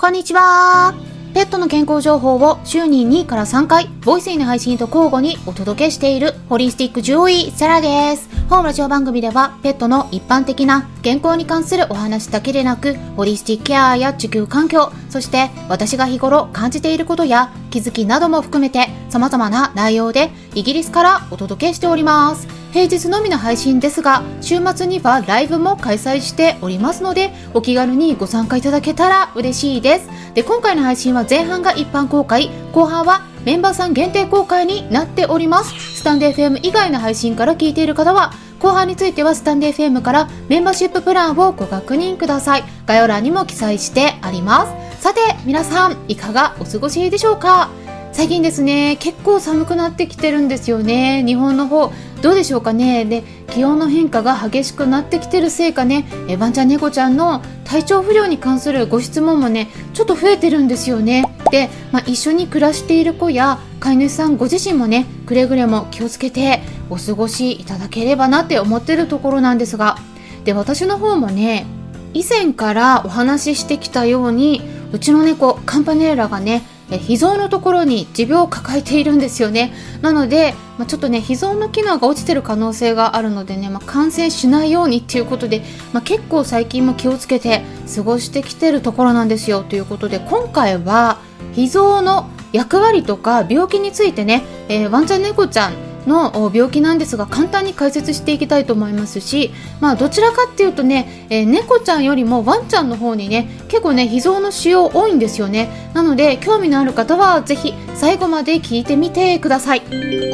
こんにちは。ペットの健康情報を週に2から3回、ボイスイの配信と交互にお届けしているホリスティック獣医セラです。本ラジオ番組では、ペットの一般的な健康に関するお話だけでなく、ホリスティックケアや地球環境、そして私が日頃感じていることや気づきなども含めて様々な内容でイギリスからお届けしております。平日のみの配信ですが、週末にはライブも開催しておりますので、お気軽にご参加いただけたら嬉しいです。で、今回の配信は前半が一般公開、後半はメンバーさん限定公開になっております。スタンデー FM 以外の配信から聞いている方は、後半についてはスタンデー FM からメンバーシッププランをご確認ください。概要欄にも記載してあります。さて、皆さん、いかがお過ごしでしょうか？最近ですね結構寒くなってきてるんですよね日本の方どうでしょうかね？で気温の変化が激しくなってきてるせいかね？えワンちゃん猫ちゃんの体調不良に関するご質問もねちょっと増えてるんですよね。で、まあ、一緒に暮らしている子や飼い主さんご自身もねくれぐれも気をつけてお過ごしいただければなって思ってるところなんですが。で私の方もね以前からお話ししてきたようにうちの猫カンパネーラがね脾臓のところに持病を抱えているんですよね。なので、まあ、ちょっとね脾臓の機能が落ちてる可能性があるのでね、まあ、感染しないようにっていうことで、まあ、結構最近も気をつけて過ごしてきてるところなんですよ。ということで今回は脾臓の役割とか病気についてね、えー、ワンちゃん猫ちゃんの病気なんですが簡単に解説していきたいと思いますし、まあ、どちらかっていうとね、えー、猫ちゃんよりもワンちゃんの方にね結構ね脾臓の使用多いんですよね。なので興味のある方はぜひ最後まで聞いてみてください。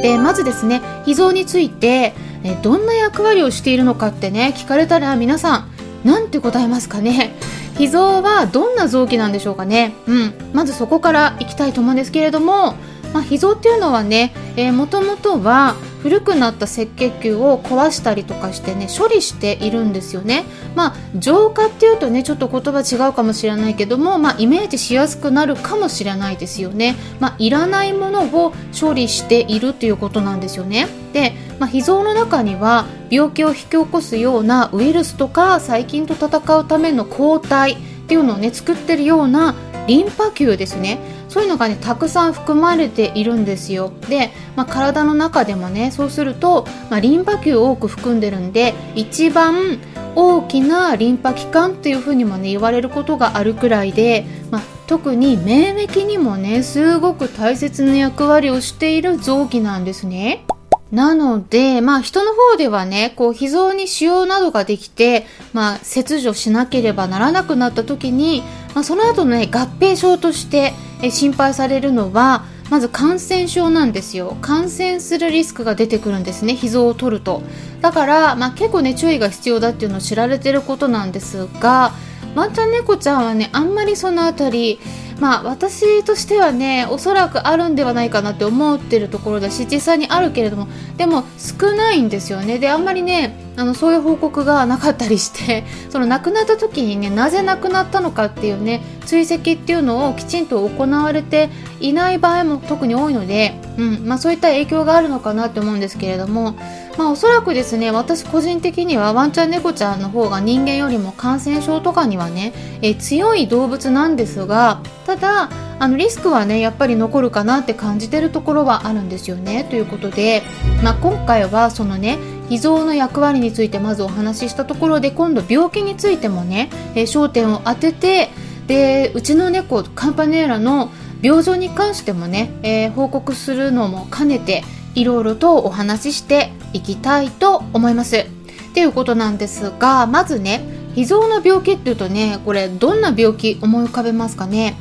でまずですね脾臓について、えどんな役割をしているのかってね聞かれたら皆さん何て答えますかね。脾臓はどんな臓器なんでしょうかね。うん。まずそこからいきたいと思うんですけれどもまあ、脾臓っていうのはねもともとは古くなった赤血球を壊したりとかしてね処理しているんですよね。まあ浄化っていうとねちょっと言葉違うかもしれないけども、まあ、イメージしやすくなるかもしれないですよね。まあ、いらないものを処理しているっていうことなんですよね。で、まあ、脾臓の中には病気を引き起こすようなウイルスとか細菌と戦うための抗体っていうのをね作ってるようなリンパ球ですねそういうのがねたくさん含まれているんですよで、まあ、体の中でもねそうすると、まあ、リンパ球を多く含んでるんで一番大きなリンパ器官っていうふうにもね言われることがあるくらいで、まあ、特に免疫にもねすごく大切な役割をしている臓器なんですね。なので、まあ人の方ではね、こう脾臓に腫瘍などができて、まあ切除しなければならなくなった時に、まあその後のね、合併症として、心配されるのはまず感染症なんですよ。感染するリスクが出てくるんですね脾臓を取ると。だから、まあ、結構ね注意が必要だっていうのを知られてることなんですがワンちゃん猫ちゃんはねあんまりそのあたりまあ私としてはねおそらくあるんではないかなって思ってるところだし実際にあるけれどもでも少ないんですよね。であんまりねあのそういう報告がなかったりして その亡くなった時にねなぜ亡くなったのかっていうね追跡っていうのをきちんと行われていない場合も特に多いので、うんまあ、そういった影響があるのかなって思うんですけれども、まあ、おそらくですね私個人的にはワンちゃん猫ちゃんの方が人間よりも感染症とかにはねえ強い動物なんですがただあのリスクはねやっぱり残るかなって感じてるところはあるんですよね。ということで、まあ、今回はそのね脾臓の役割についてまずお話ししたところで今度病気についてもね、え、焦点を当ててでうちの猫カンパネーラの病状に関してもね、えー、報告するのも兼ねていろいろとお話ししていきたいと思います。っていうことなんですがまずね脾臓の病気っていうとねこれどんな病気思い浮かべますかね？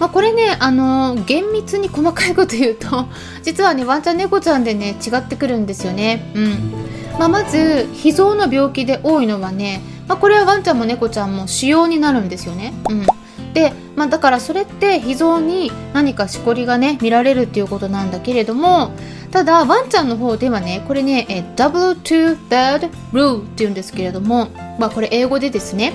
まあ、これね、あのー、厳密に細かいこと言うと 実はねワンちゃん猫ちゃんでね違ってくるんですよね。うんまあ、まず脾臓の病気で多いのはね、まあ、これはワンちゃんも猫ちゃんも腫瘍になるんですよね。うんで、まあ、だからそれって脾臓に何かしこりがね見られるっていうことなんだけれどもただワンちゃんの方ではねこれねえ double two third rule っていうんですけれども、まあ、これ英語でですね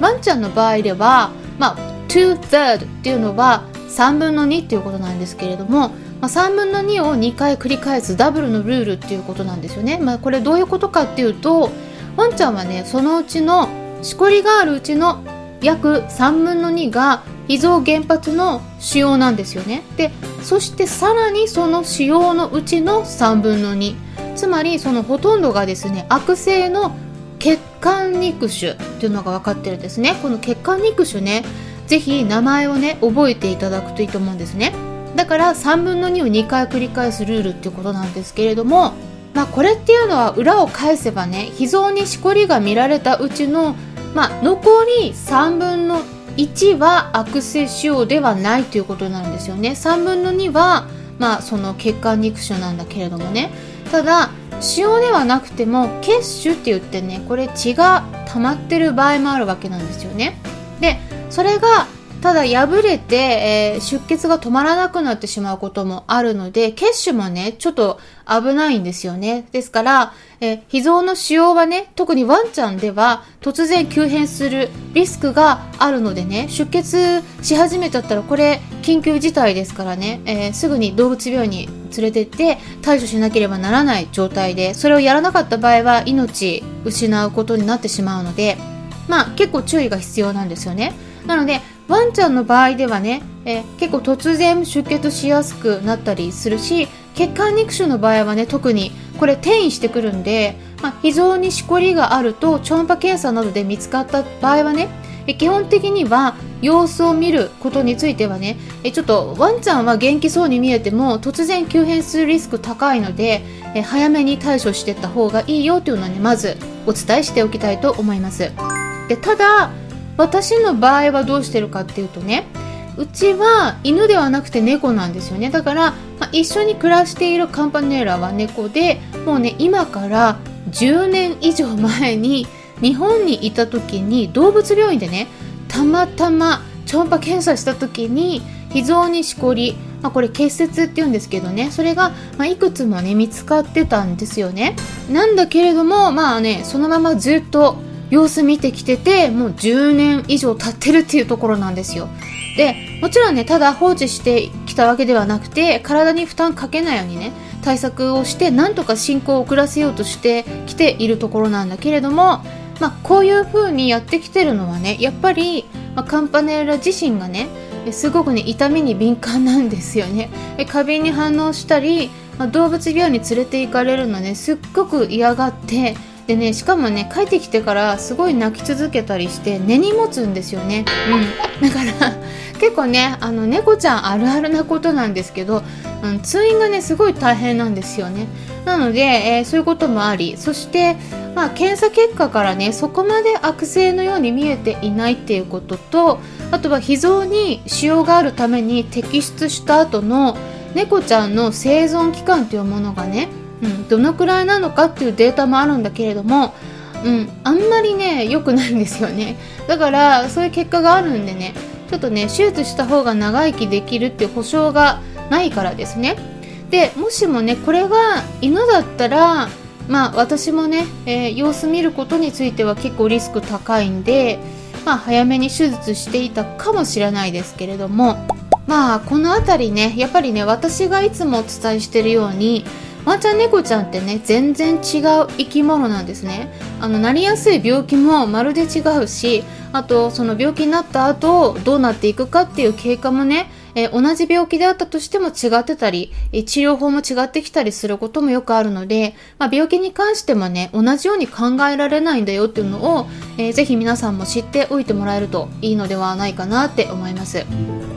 ワンちゃんの場合では、まあ、two third っていうのは3分の2っていうことなんですけれども、まあ、3分の2を2回繰り返すダブルのルールっていうことなんですよね。まあ、これどういうことかっていうとワンちゃんはねそのうちのしこりがあるうちの約3分の2が脾臓原発の腫瘍なんですよね。でそしてさらにその腫瘍のうちの3分の2つまりそのほとんどがですね悪性の血管肉腫っていうのが分かってるんですね。この血管肉腫ねぜひ名前をね覚えていただくといいと思うんですね。だから3分の2を2回繰り返すルールっていうことなんですけれどもまあこれっていうのは裏を返せばね脾臓にしこりが見られたうちのまあ残り3分の1は悪性腫瘍ではないということなんですよね。3分の2はまあその血管肉腫なんだけれどもね。ただ腫瘍ではなくても血腫って言ってねこれ血が溜まってる場合もあるわけなんですよね。でそれがただ破れて、えー、出血が止まらなくなってしまうこともあるので、血腫もね、ちょっと危ないんですよね。ですから、えー、脾臓の腫瘍はね、特にワンちゃんでは突然急変するリスクがあるのでね、出血し始めちゃったらこれ緊急事態ですからね、えー、すぐに動物病院に連れてって対処しなければならない状態で、それをやらなかった場合は命失うことになってしまうので、まあ結構注意が必要なんですよね。なのでワンちゃんの場合ではね、え結構突然出血しやすくなったりするし血管肉腫の場合はね特にこれ転移してくるんで、まあ、非常にしこりがあると超音波検査などで見つかった場合はね基本的には様子を見ることについてはねちょっとワンちゃんは元気そうに見えても突然急変するリスク高いので早めに対処していった方がいいよというのはねまずお伝えしておきたいと思います。でただ私の場合はどうしてるかっていうとねうちは犬ではなくて猫なんですよね。だから、まあ、一緒に暮らしているカンパネーラは猫でもうね今から10年以上前に日本にいた時に動物病院でねたまたま超音波検査した時に脾臓にしこり、まあ、これ結節って言うんですけどねそれが、まあ、いくつもね見つかってたんですよね。なんだけれどもまあねそのままずっと様子見てきててもう10年以上経ってるっていうところなんですよ。でもちろんねただ放置してきたわけではなくて体に負担かけないようにね対策をしてなんとか進行を遅らせようとしてきているところなんだけれども、まあ、こういう風にやってきてるのはねやっぱり、まあ、カンパネラ自身がねすごくね痛みに敏感なんですよね。過敏に反応したり、まあ、動物病院に連れて行かれるのねすっごく嫌がってでねしかもね帰ってきてからすごい泣き続けたりして根に持つんですよね。うん。だから結構ねあの猫ちゃんあるあるなことなんですけど、うん、通院がねすごい大変なんですよね。なので、えー、そういうこともありそしてまあ検査結果からねそこまで悪性のように見えていないっていうこととあとは脾臓に腫瘍があるために摘出した後の猫ちゃんの生存期間というものがねうん、どのくらいなのかっていうデータもあるんだけれども、うん、あんまりね良くないんですよね。だからそういう結果があるんでねちょっとね手術した方が長生きできるっていう保証がないからですね。でもしもねこれが犬だったらまあ私もね、えー、様子見ることについては結構リスク高いんでまあ早めに手術していたかもしれないですけれどもまあこの辺りねやっぱりね私がいつもお伝えしてるようにワンちゃん猫ちゃんってね全然違う生き物なんですねあのなりやすい病気もまるで違うしあとその病気になった後どうなっていくかっていう経過もねえ、同じ病気であったとしても違ってたり、え、治療法も違ってきたりすることもよくあるので、まあ、病気に関してもね、同じように考えられないんだよっていうのを、えー、ぜひ皆さんも知っておいてもらえるといいのではないかなって思います。っ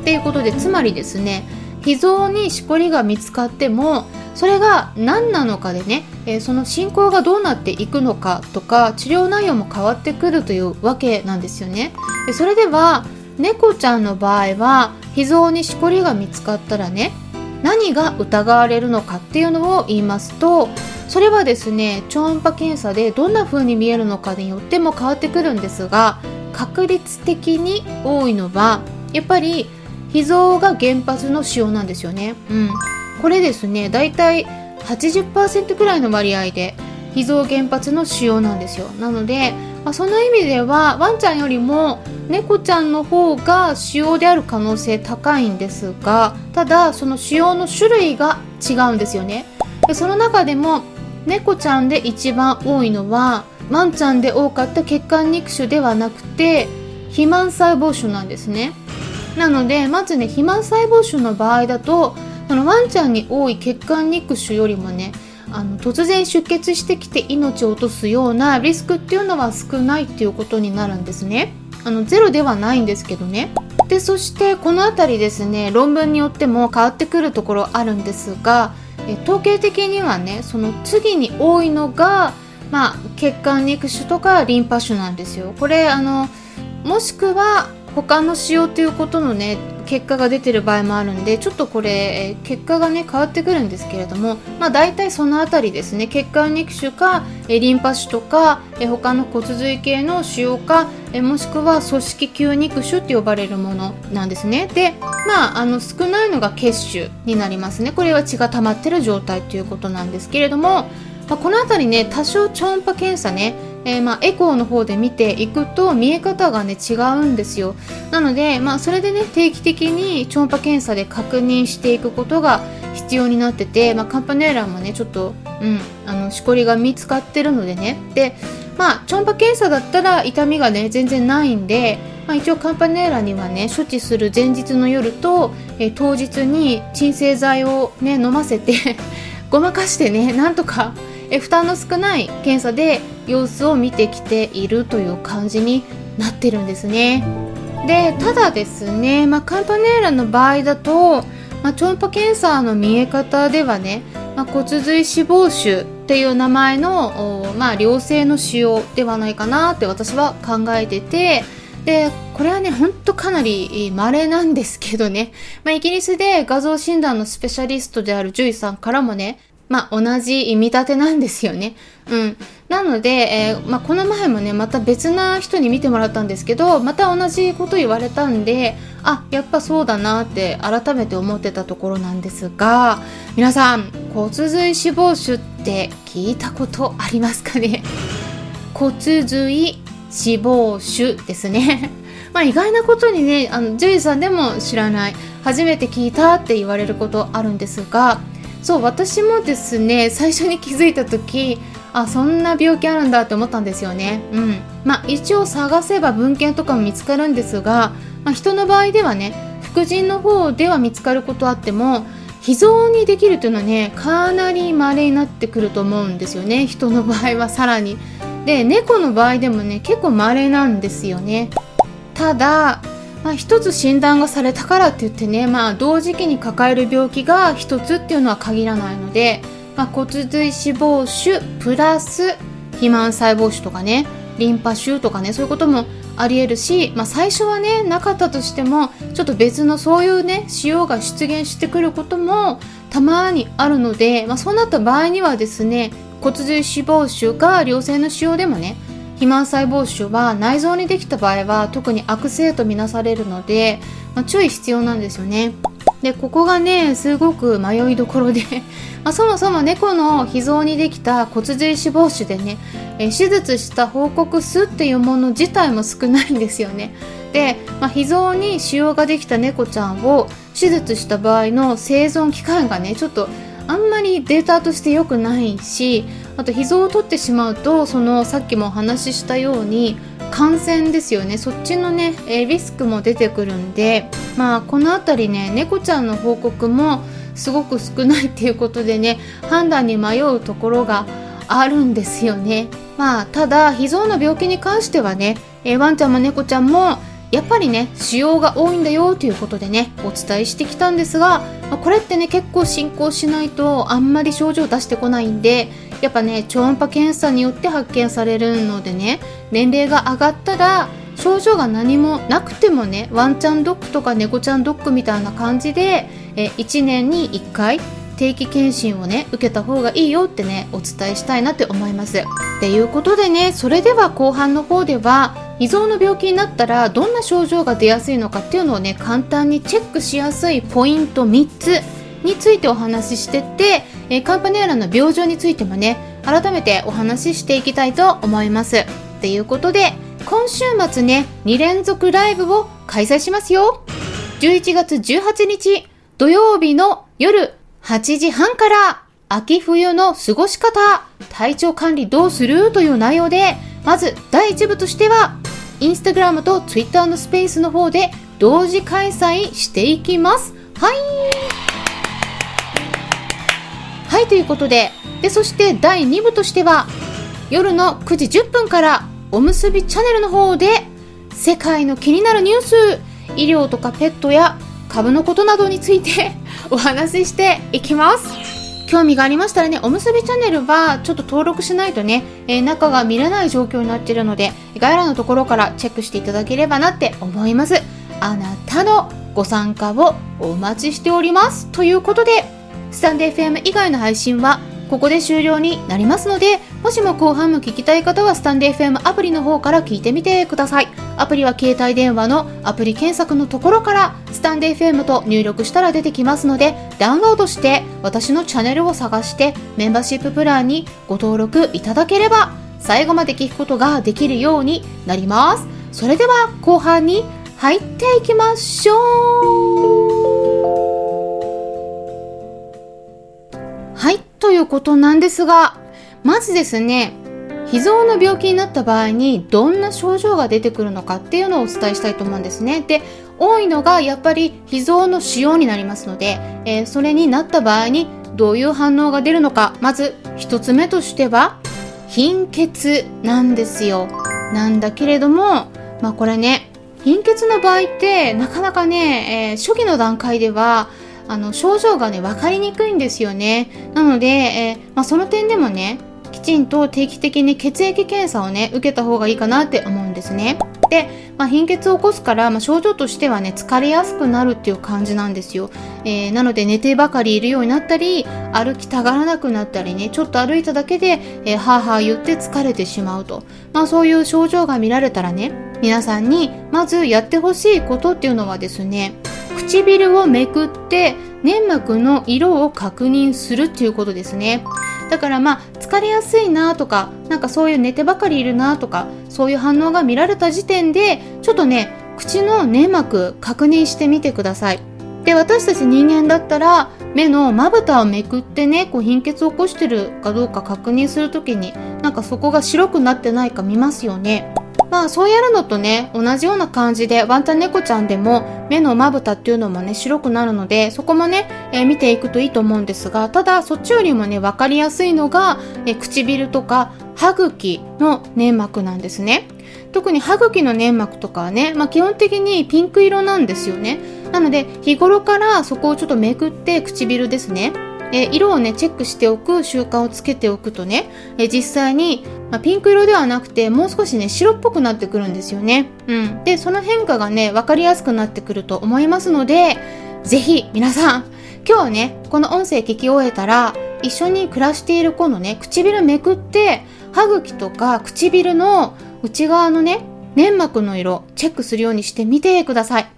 ていうことで、つまりですね、脾臓にしこりが見つかっても、それが何なのかでね、えー、その進行がどうなっていくのかとか治療内容も変わってくるというわけなんですよね。でそれでは猫ちゃんの場合は脾臓にしこりが見つかったらね何が疑われるのかっていうのを言いますとそれはですね超音波検査でどんな風に見えるのかによっても変わってくるんですが確率的に多いのはやっぱり脾臓が原発の腫瘍なんですよね。うん。これですねだいたい80%くらいの割合で脾臓原発の腫瘍なんですよ。なので、まあ、その意味ではワンちゃんよりも猫ちゃんの方が腫瘍である可能性高いんですがただその腫瘍の種類が違うんですよね。でその中でも猫ちゃんで一番多いのはワンちゃんで多かった血管肉腫ではなくて肥満細胞腫なんですね。なのでまずね肥満細胞腫の場合だとそのワンちゃんに多い血管肉腫よりもねあの突然出血してきて命を落とすようなリスクっていうのは少ないっていうことになるんですね。あのゼロではないんですけどね。でそしてこの辺りですね論文によっても変わってくるところあるんですがえ統計的にはねその次に多いのが、まあ、血管肉腫とかリンパ腫なんですよ。これあのもしくは他の使用ということのね結果が出てる場合もあるんでちょっとこれ結果がね変わってくるんですけれどもまあ大体その辺りですね血管肉腫かリンパ腫とか他の骨髄系の腫瘍かもしくは組織球肉腫って呼ばれるものなんですね。でまああの少ないのが血腫になりますね。これは血が溜まってる状態ということなんですけれども、まあ、この辺りね多少超音波検査ねえー、まあ、エコーの方で見ていくと見え方がね違うんですよ。なので、まあ、それでね定期的に超音波検査で確認していくことが必要になってて、まあ、カンパネーラもねちょっと、うん、あのしこりが見つかってるのでね。でまあ超音波検査だったら痛みがね全然ないんで、まあ、一応カンパネーラにはね処置する前日の夜と、えー、当日に鎮静剤をね飲ませて ごまかしてねなんとかえ負担の少ない検査で様子を見てきているという感じになってるんですね。でただですね、まあ、カンパネーラの場合だと、まあ、超音波検査の見え方ではね、まあ、骨髄脂肪腫っていう名前の、まあ、良性の腫瘍ではないかなって私は考えててでこれはねほんとかなり稀なんですけどね、まあ、イギリスで画像診断のスペシャリストである獣医さんからもねまあ、同じ見立てなんですよね。うん。なので、えー、まあ、この前もね、また別な人に見てもらったんですけど、また同じこと言われたんで、あ、やっぱそうだなって改めて思ってたところなんですが、皆さん、骨髄脂肪腫って聞いたことありますかね？骨髄脂肪腫ですね。まあ意外なことにね、あの、獣医さんでも知らない、初めて聞いたって言われることあるんですが、そう私もですね最初に気づいた時あそんな病気あるんだって思ったんですよね。うん。まあ一応探せば文献とかも見つかるんですが、まあ、人の場合ではね副腎の方では見つかることあっても脾臓にできるというのはねかなり稀になってくると思うんですよね。人の場合はさらに。で猫の場合でもね結構稀なんですよね。ただまあ、一つ診断がされたからって言ってね、まあ、同時期に抱える病気が一つっていうのは限らないので、まあ、骨髄脂肪腫プラス肥満細胞腫とかねリンパ腫とかねそういうこともありえるし、まあ、最初はねなかったとしてもちょっと別のそういうね腫瘍が出現してくることもたまにあるので、まあ、そうなった場合にはですね骨髄脂肪腫が良性の腫瘍でもね肥満細胞腫は内臓にできた場合は特に悪性とみなされるので、まあ、注意必要なんですよね。でここがねすごく迷いどころで まあ、そもそも猫の脾臓にできた骨髄脂肪腫でね、え手術した報告数っていうもの自体も少ないんですよね。で、まあ、脾臓に腫瘍ができた猫ちゃんを手術した場合の生存期間がねちょっとあんまりデータとして良くないしあと脾臓を取ってしまうとそのさっきもお話ししたように感染ですよね。そっちのね、えリスクも出てくるんでまあこの辺りね猫ちゃんの報告もすごく少ないっていうことでね判断に迷うところがあるんですよね。まあただ脾臓の病気に関してはね、えワンちゃんも猫ちゃんもやっぱりね腫瘍が多いんだよということでねお伝えしてきたんですが、ま、これってね結構進行しないとあんまり症状出してこないんでやっぱね超音波検査によって発見されるのでね年齢が上がったら症状が何もなくてもねワンちゃんドッグとか猫ちゃんドッグみたいな感じでえ1年に1回定期検診をね受けた方がいいよってねお伝えしたいなって思います。っていうことでねそれでは後半の方では脾臓の病気になったらどんな症状が出やすいのかっていうのをね簡単にチェックしやすいポイント3つについてお話ししてて、えー、カンパネーラの病状についてもね改めてお話ししていきたいと思います。っていうことで今週末ね2連続ライブを開催しますよ。11月18日土曜日の夜8時半から秋冬の過ごし方体調管理どうするという内容でまず第1部としてはインスタグラムとツイッターのスペースの方で同時開催していきます。はい。はいということででそして第2部としては夜の9時10分からおむすびチャンネルの方で世界の気になるニュース医療とかペットや株のことなどについて お話ししていきます興味がありましたらね、おむすびチャンネルはちょっと登録しないとね、えー、中が見れない状況になっているので、概要欄のところからチェックしていただければなって思います。あなたのご参加をお待ちしております。ということで、スタンデー FM 以外の配信はここで終了になりますので、もしも後半も聞きたい方はスタンデー FM アプリの方から聞いてみてください。アプリは携帯電話のアプリ検索のところからスタンデー FM と入力したら出てきますので、ダウンロードして私のチャンネルを探してメンバーシッププランにご登録いただければ最後まで聞くことができるようになります。それでは後半に入っていきましょうということなんですが、まずですね、脾臓の病気になった場合にどんな症状が出てくるのかっていうのをお伝えしたいと思うんですね。で、多いのがやっぱり脾臓の腫瘍になりますので、えー、それになった場合にどういう反応が出るのか、まず1つ目としては、貧血なんですよ。なんだけれども、まあこれね、貧血の場合ってなかなかね、えー、初期の段階ではあの症状がね分かりにくいんですよね。なので、えー、まあ、その点でもねきちんと定期的に血液検査をね受けた方がいいかなって思うんですね。で、まあ、貧血を起こすから、まあ、症状としてはね疲れやすくなるっていう感じなんですよ、えー、なので寝てばかりいるようになったり歩きたがらなくなったりねちょっと歩いただけで、えー、はあはあ言って疲れてしまうと、まあ、そういう症状が見られたらね皆さんにまずやってほしいことっていうのはですね唇をめくって粘膜の色を確認するっていうことですね。だからまあ疲れやすいなとかなんかそういう寝てばかりいるなとかそういう反応が見られた時点でちょっとね口の粘膜確認してみてください。で私たち人間だったら目のまぶたをめくってねこう貧血を起こしてるかどうか確認するときになんかそこが白くなってないか見ますよねまあそうやるのとね、同じような感じでワンタン猫ちゃんでも目のまぶたっていうのもね、白くなるので、そこもね、えー、見ていくといいと思うんですが、ただそっちよりもね、わかりやすいのが、えー、唇とか歯茎の粘膜なんですね。特に歯茎の粘膜とかはね、まあ、基本的にピンク色なんですよね。なので日頃からそこをちょっとめくって唇ですねえ色をねチェックしておく習慣をつけておくとね、え実際に、まあ、ピンク色ではなくてもう少しね白っぽくなってくるんですよね。うん、でその変化がね分かりやすくなってくると思いますのでぜひ皆さん今日ねこの音声聞き終えたら一緒に暮らしている子のね唇めくって歯茎とか唇の内側のね粘膜の色チェックするようにしてみてください。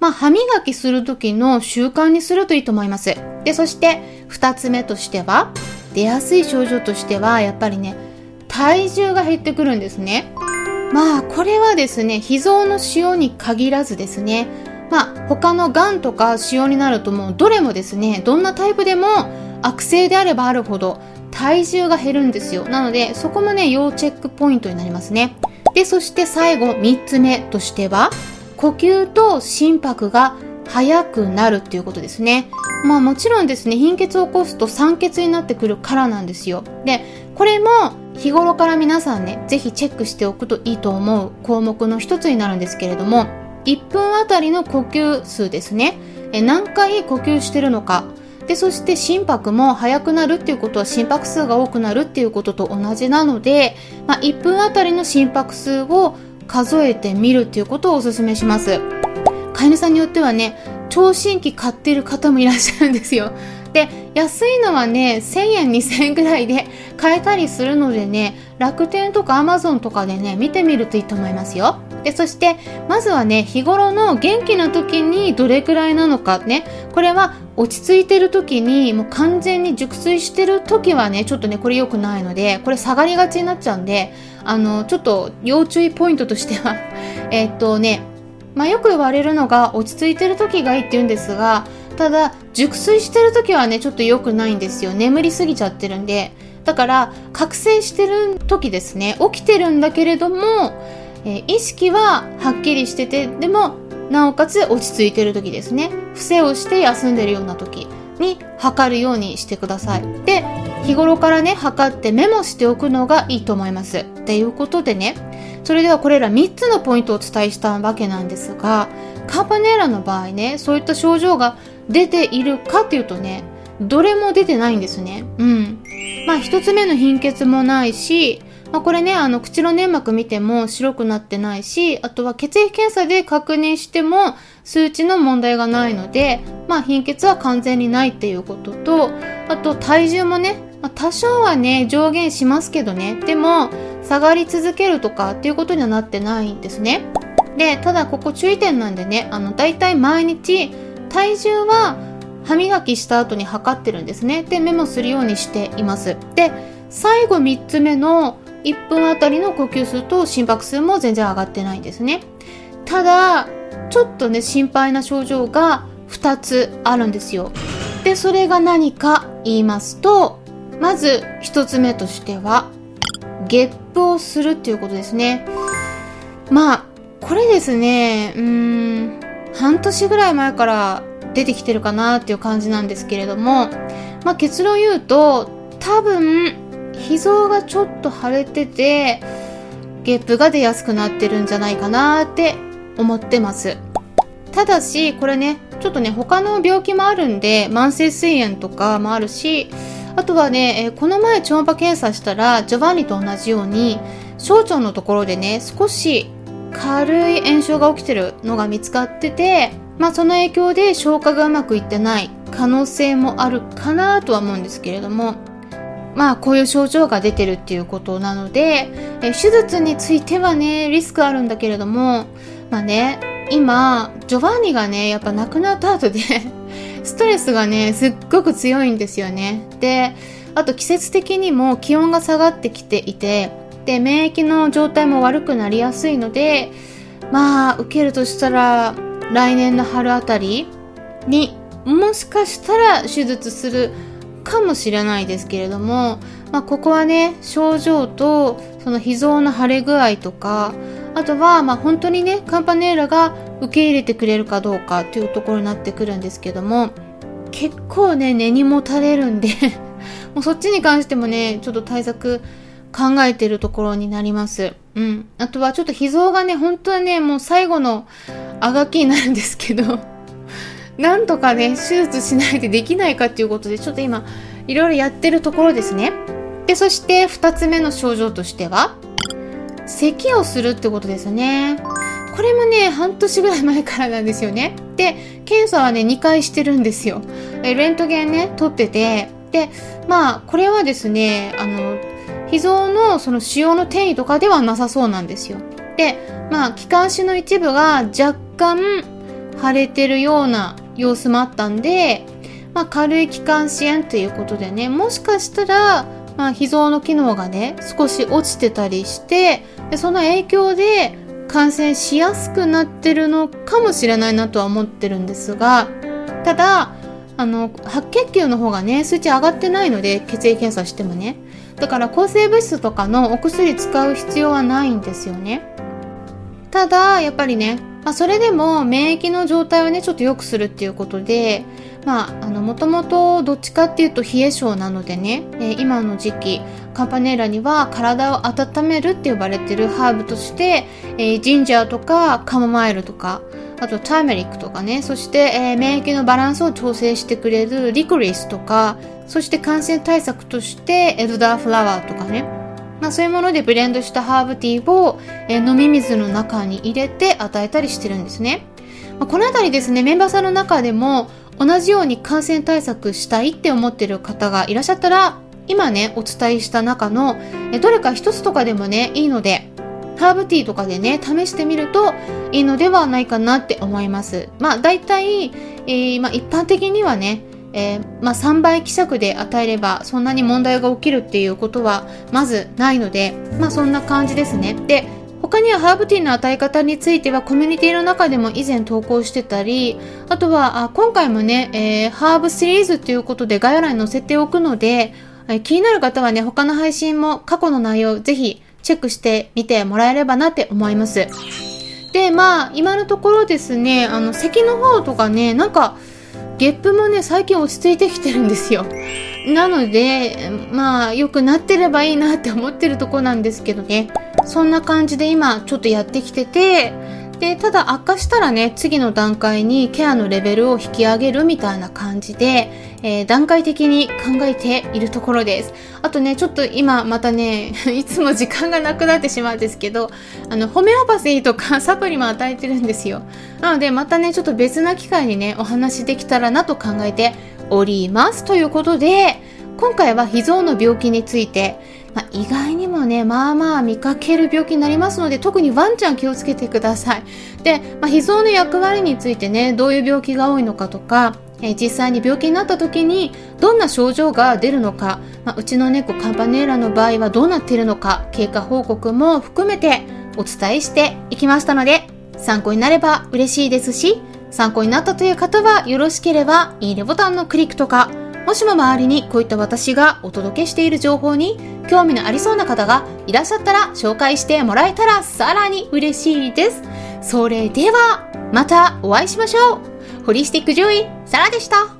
まあ、歯磨きする時の習慣にするといいと思います。で、そして2つ目としては、出やすい症状としては、やっぱりね、体重が減ってくるんですね。まあ、これはですね、脾臓の塩に限らずですね、まあ、他の癌とか塩になるともうどれもですね、どんなタイプでも悪性であればあるほど体重が減るんですよ。なので、そこもね、要チェックポイントになりますね。で、そして最後、3つ目としては、呼吸と心拍が速くなるっていうことですね。まあもちろんですね、貧血を起こすと酸欠になってくるからなんですよ。で、これも日頃から皆さんね、ぜひチェックしておくといいと思う項目の一つになるんですけれども、1分あたりの呼吸数ですね。え何回呼吸してるのか。で、そして心拍も速くなるっていうことは心拍数が多くなるっていうことと同じなので、まあ、1分あたりの心拍数を数えてみるっていうことをお勧めします。飼い主さんによってはね、聴診器買ってる方もいらっしゃるんですよ。で、安いのはね、1000円、2000円ぐらいで買えたりするのでね、楽天とか Amazon とかでね、見てみるといいと思いますよ。で、そして、まずはね、日頃の元気な時にどれくらいなのかね、これは落ち着いてる時に、もう完全に熟睡してる時はね、ちょっとね、これ良くないので、これ下がりがちになっちゃうんで、あの、ちょっと要注意ポイントとしては えっとね、まあ、よく言われるのが落ち着いてる時がいいって言うんですがただ熟睡してる時はねちょっと良くないんですよ眠りすぎちゃってるんでだから覚醒してる時ですね起きてるんだけれども、えー、意識ははっきりしてて、でも、なおかつ落ち着いてる時ですね。伏せをして休んでるような時に測るようにしてください。で、日頃からね、測ってメモしておくのがいいと思います。っていうことでね、それではこれら3つのポイントをお伝えしたわけなんですが、カーパネーラの場合ね、そういった症状が出ているかっていうとね、どれも出てないんですね。うん。まあ一つ目の貧血もないし、まあ、これね、あの、口の粘膜見ても白くなってないし、あとは血液検査で確認しても数値の問題がないので、まあ貧血は完全にないっていうことと、あと体重もね、まあ、多少はね、上限しますけどね、でも下がり続けるとかっていうことにはなってないんですね。で、ただここ注意点なんでね、あの、大体毎日体重は歯磨きした後に測ってるんですね。で、メモするようにしています。で、最後3つ目の1分あたりの呼吸数と心拍数も全然上がってないんですね。ただ、ちょっとね、心配な症状が2つあるんですよ。で、それが何か言いますと、まず1つ目としては、ゲップをするっていうことですね。まあ、これですね、うーん、半年ぐらい前から出てきてるかなっていう感じなんですけれども、まあ、結論言うと多分脾臓がちょっと腫れててゲップが出やすくなってるんじゃないかなって思ってますただしこれねちょっとね他の病気もあるんで慢性膵炎とかもあるしあとはね、えー、この前超音波検査したらジョバンニと同じように小腸のところでね少し軽い炎症が起きてるのが見つかっててまあその影響で消化がうまくいってない可能性もあるかなとは思うんですけれどもまあこういう症状が出てるっていうことなのでえ手術についてはねリスクあるんだけれどもまあね今ジョバンニがねやっぱ亡くなった後でストレスがねすっごく強いんですよね。であと季節的にも気温が下がってきていてで免疫の状態も悪くなりやすいのでまあ受けるとしたら来年の春あたりにもしかしたら手術するかもしれないですけれども、まあ、ここはね症状とその脾臓の腫れ具合とかあとはまあ本当にねカンパネーラが受け入れてくれるかどうかというところになってくるんですけども結構ね根にもたれるんで もうそっちに関してもねちょっと対策考えてるところになります。うん。あとはちょっと脾臓がね、本当はね、もう最後のあがきになるんですけど、なんとかね、手術しないでできないかっていうことで、ちょっと今、いろいろやってるところですね。で、そして2つ目の症状としては、咳をするってことですね。これもね、半年ぐらい前からなんですよね。で、検査はね、2回してるんですよ。レントゲンね、取ってて、で、まあ、これはですね、あの、脾臓のその腫瘍の転移とかではなさそうなんですよ。で、まあ、気管支の一部が若干腫れてるような様子もあったんで、まあ、軽い気管支炎ということでね、もしかしたら、まあ、脾臓の機能がね、少し落ちてたりして、でその影響で感染しやすくなってるのかもしれないなとは思ってるんですが、ただ、あの、白血球の方がね、数値上がってないので、血液検査してもね。だから抗生物質とかのお薬使う必要はないんですよね。ただ、やっぱりね、まあ、それでも免疫の状態をね、ちょっと良くするっていうことで、まあ、あの、もともとどっちかっていうと冷え性なのでね、えー、今の時期、カンパネーラには体を温めるって呼ばれてるハーブとして、えー、ジンジャーとかカモマイルとか、あとターメリックとかね、そして、えー、免疫のバランスを調整してくれるリコリスとか、そして感染対策としてエルダーフラワーとかね、まあ、そういうものでブレンドしたハーブティーを、えー、飲み水の中に入れて与えたりしてるんですね。まあ、このあたりですね、メンバーさんの中でも同じように感染対策したいって思ってる方がいらっしゃったら、今ね、お伝えした中の、どれか一つとかでもね、いいので、ハーブティーとかでね、試してみるといいのではないかなって思います。まあ、大体、えー、まあ、一般的にはね、えー、まあ、3倍希釈で与えればそんなに問題が起きるっていうことはまずないので、まあ、そんな感じですね。で他にはハーブティーの与え方についてはコミュニティの中でも以前投稿してたりあとはあ今回もね、えー、ハーブシリーズということで概要欄に載せておくので、えー、気になる方はね他の配信も過去の内容ぜひチェックしてみてもらえればなって思います。で、まあ、今のところですね、あの、咳の方とかね、なんか、ゲップもね、最近落ち着いてきてるんですよ。なので、まあ、良くなってればいいなって思ってるとこなんですけどね。そんな感じで今、ちょっとやってきてて、で、ただ悪化したらね、次の段階にケアのレベルを引き上げるみたいな感じで、えー、段階的に考えているところです。あとね、ちょっと今またね、いつも時間がなくなってしまうんですけど、あの、ホメオパシーとか サプリも与えてるんですよ。なので、またね、ちょっと別な機会にね、お話できたらなと考えております。ということで、今回は脾臓の病気について、まあ、意外にもね、まあまあ見かける病気になりますので、特にワンちゃん気をつけてください。で、まあ、脾臓の役割についてね、どういう病気が多いのかとか、え、実際に病気になった時にどんな症状が出るのか、まあ、うちの猫カンパネーラの場合はどうなっているのか、経過報告も含めてお伝えしていきましたので、参考になれば嬉しいですし、参考になったという方はよろしければいいねボタンのクリックとか、もしも周りにこういった私がお届けしている情報に興味のありそうな方がいらっしゃったら紹介してもらえたらさらに嬉しいです。それでは、またお会いしましょう。ホリスティック獣医、サラでした。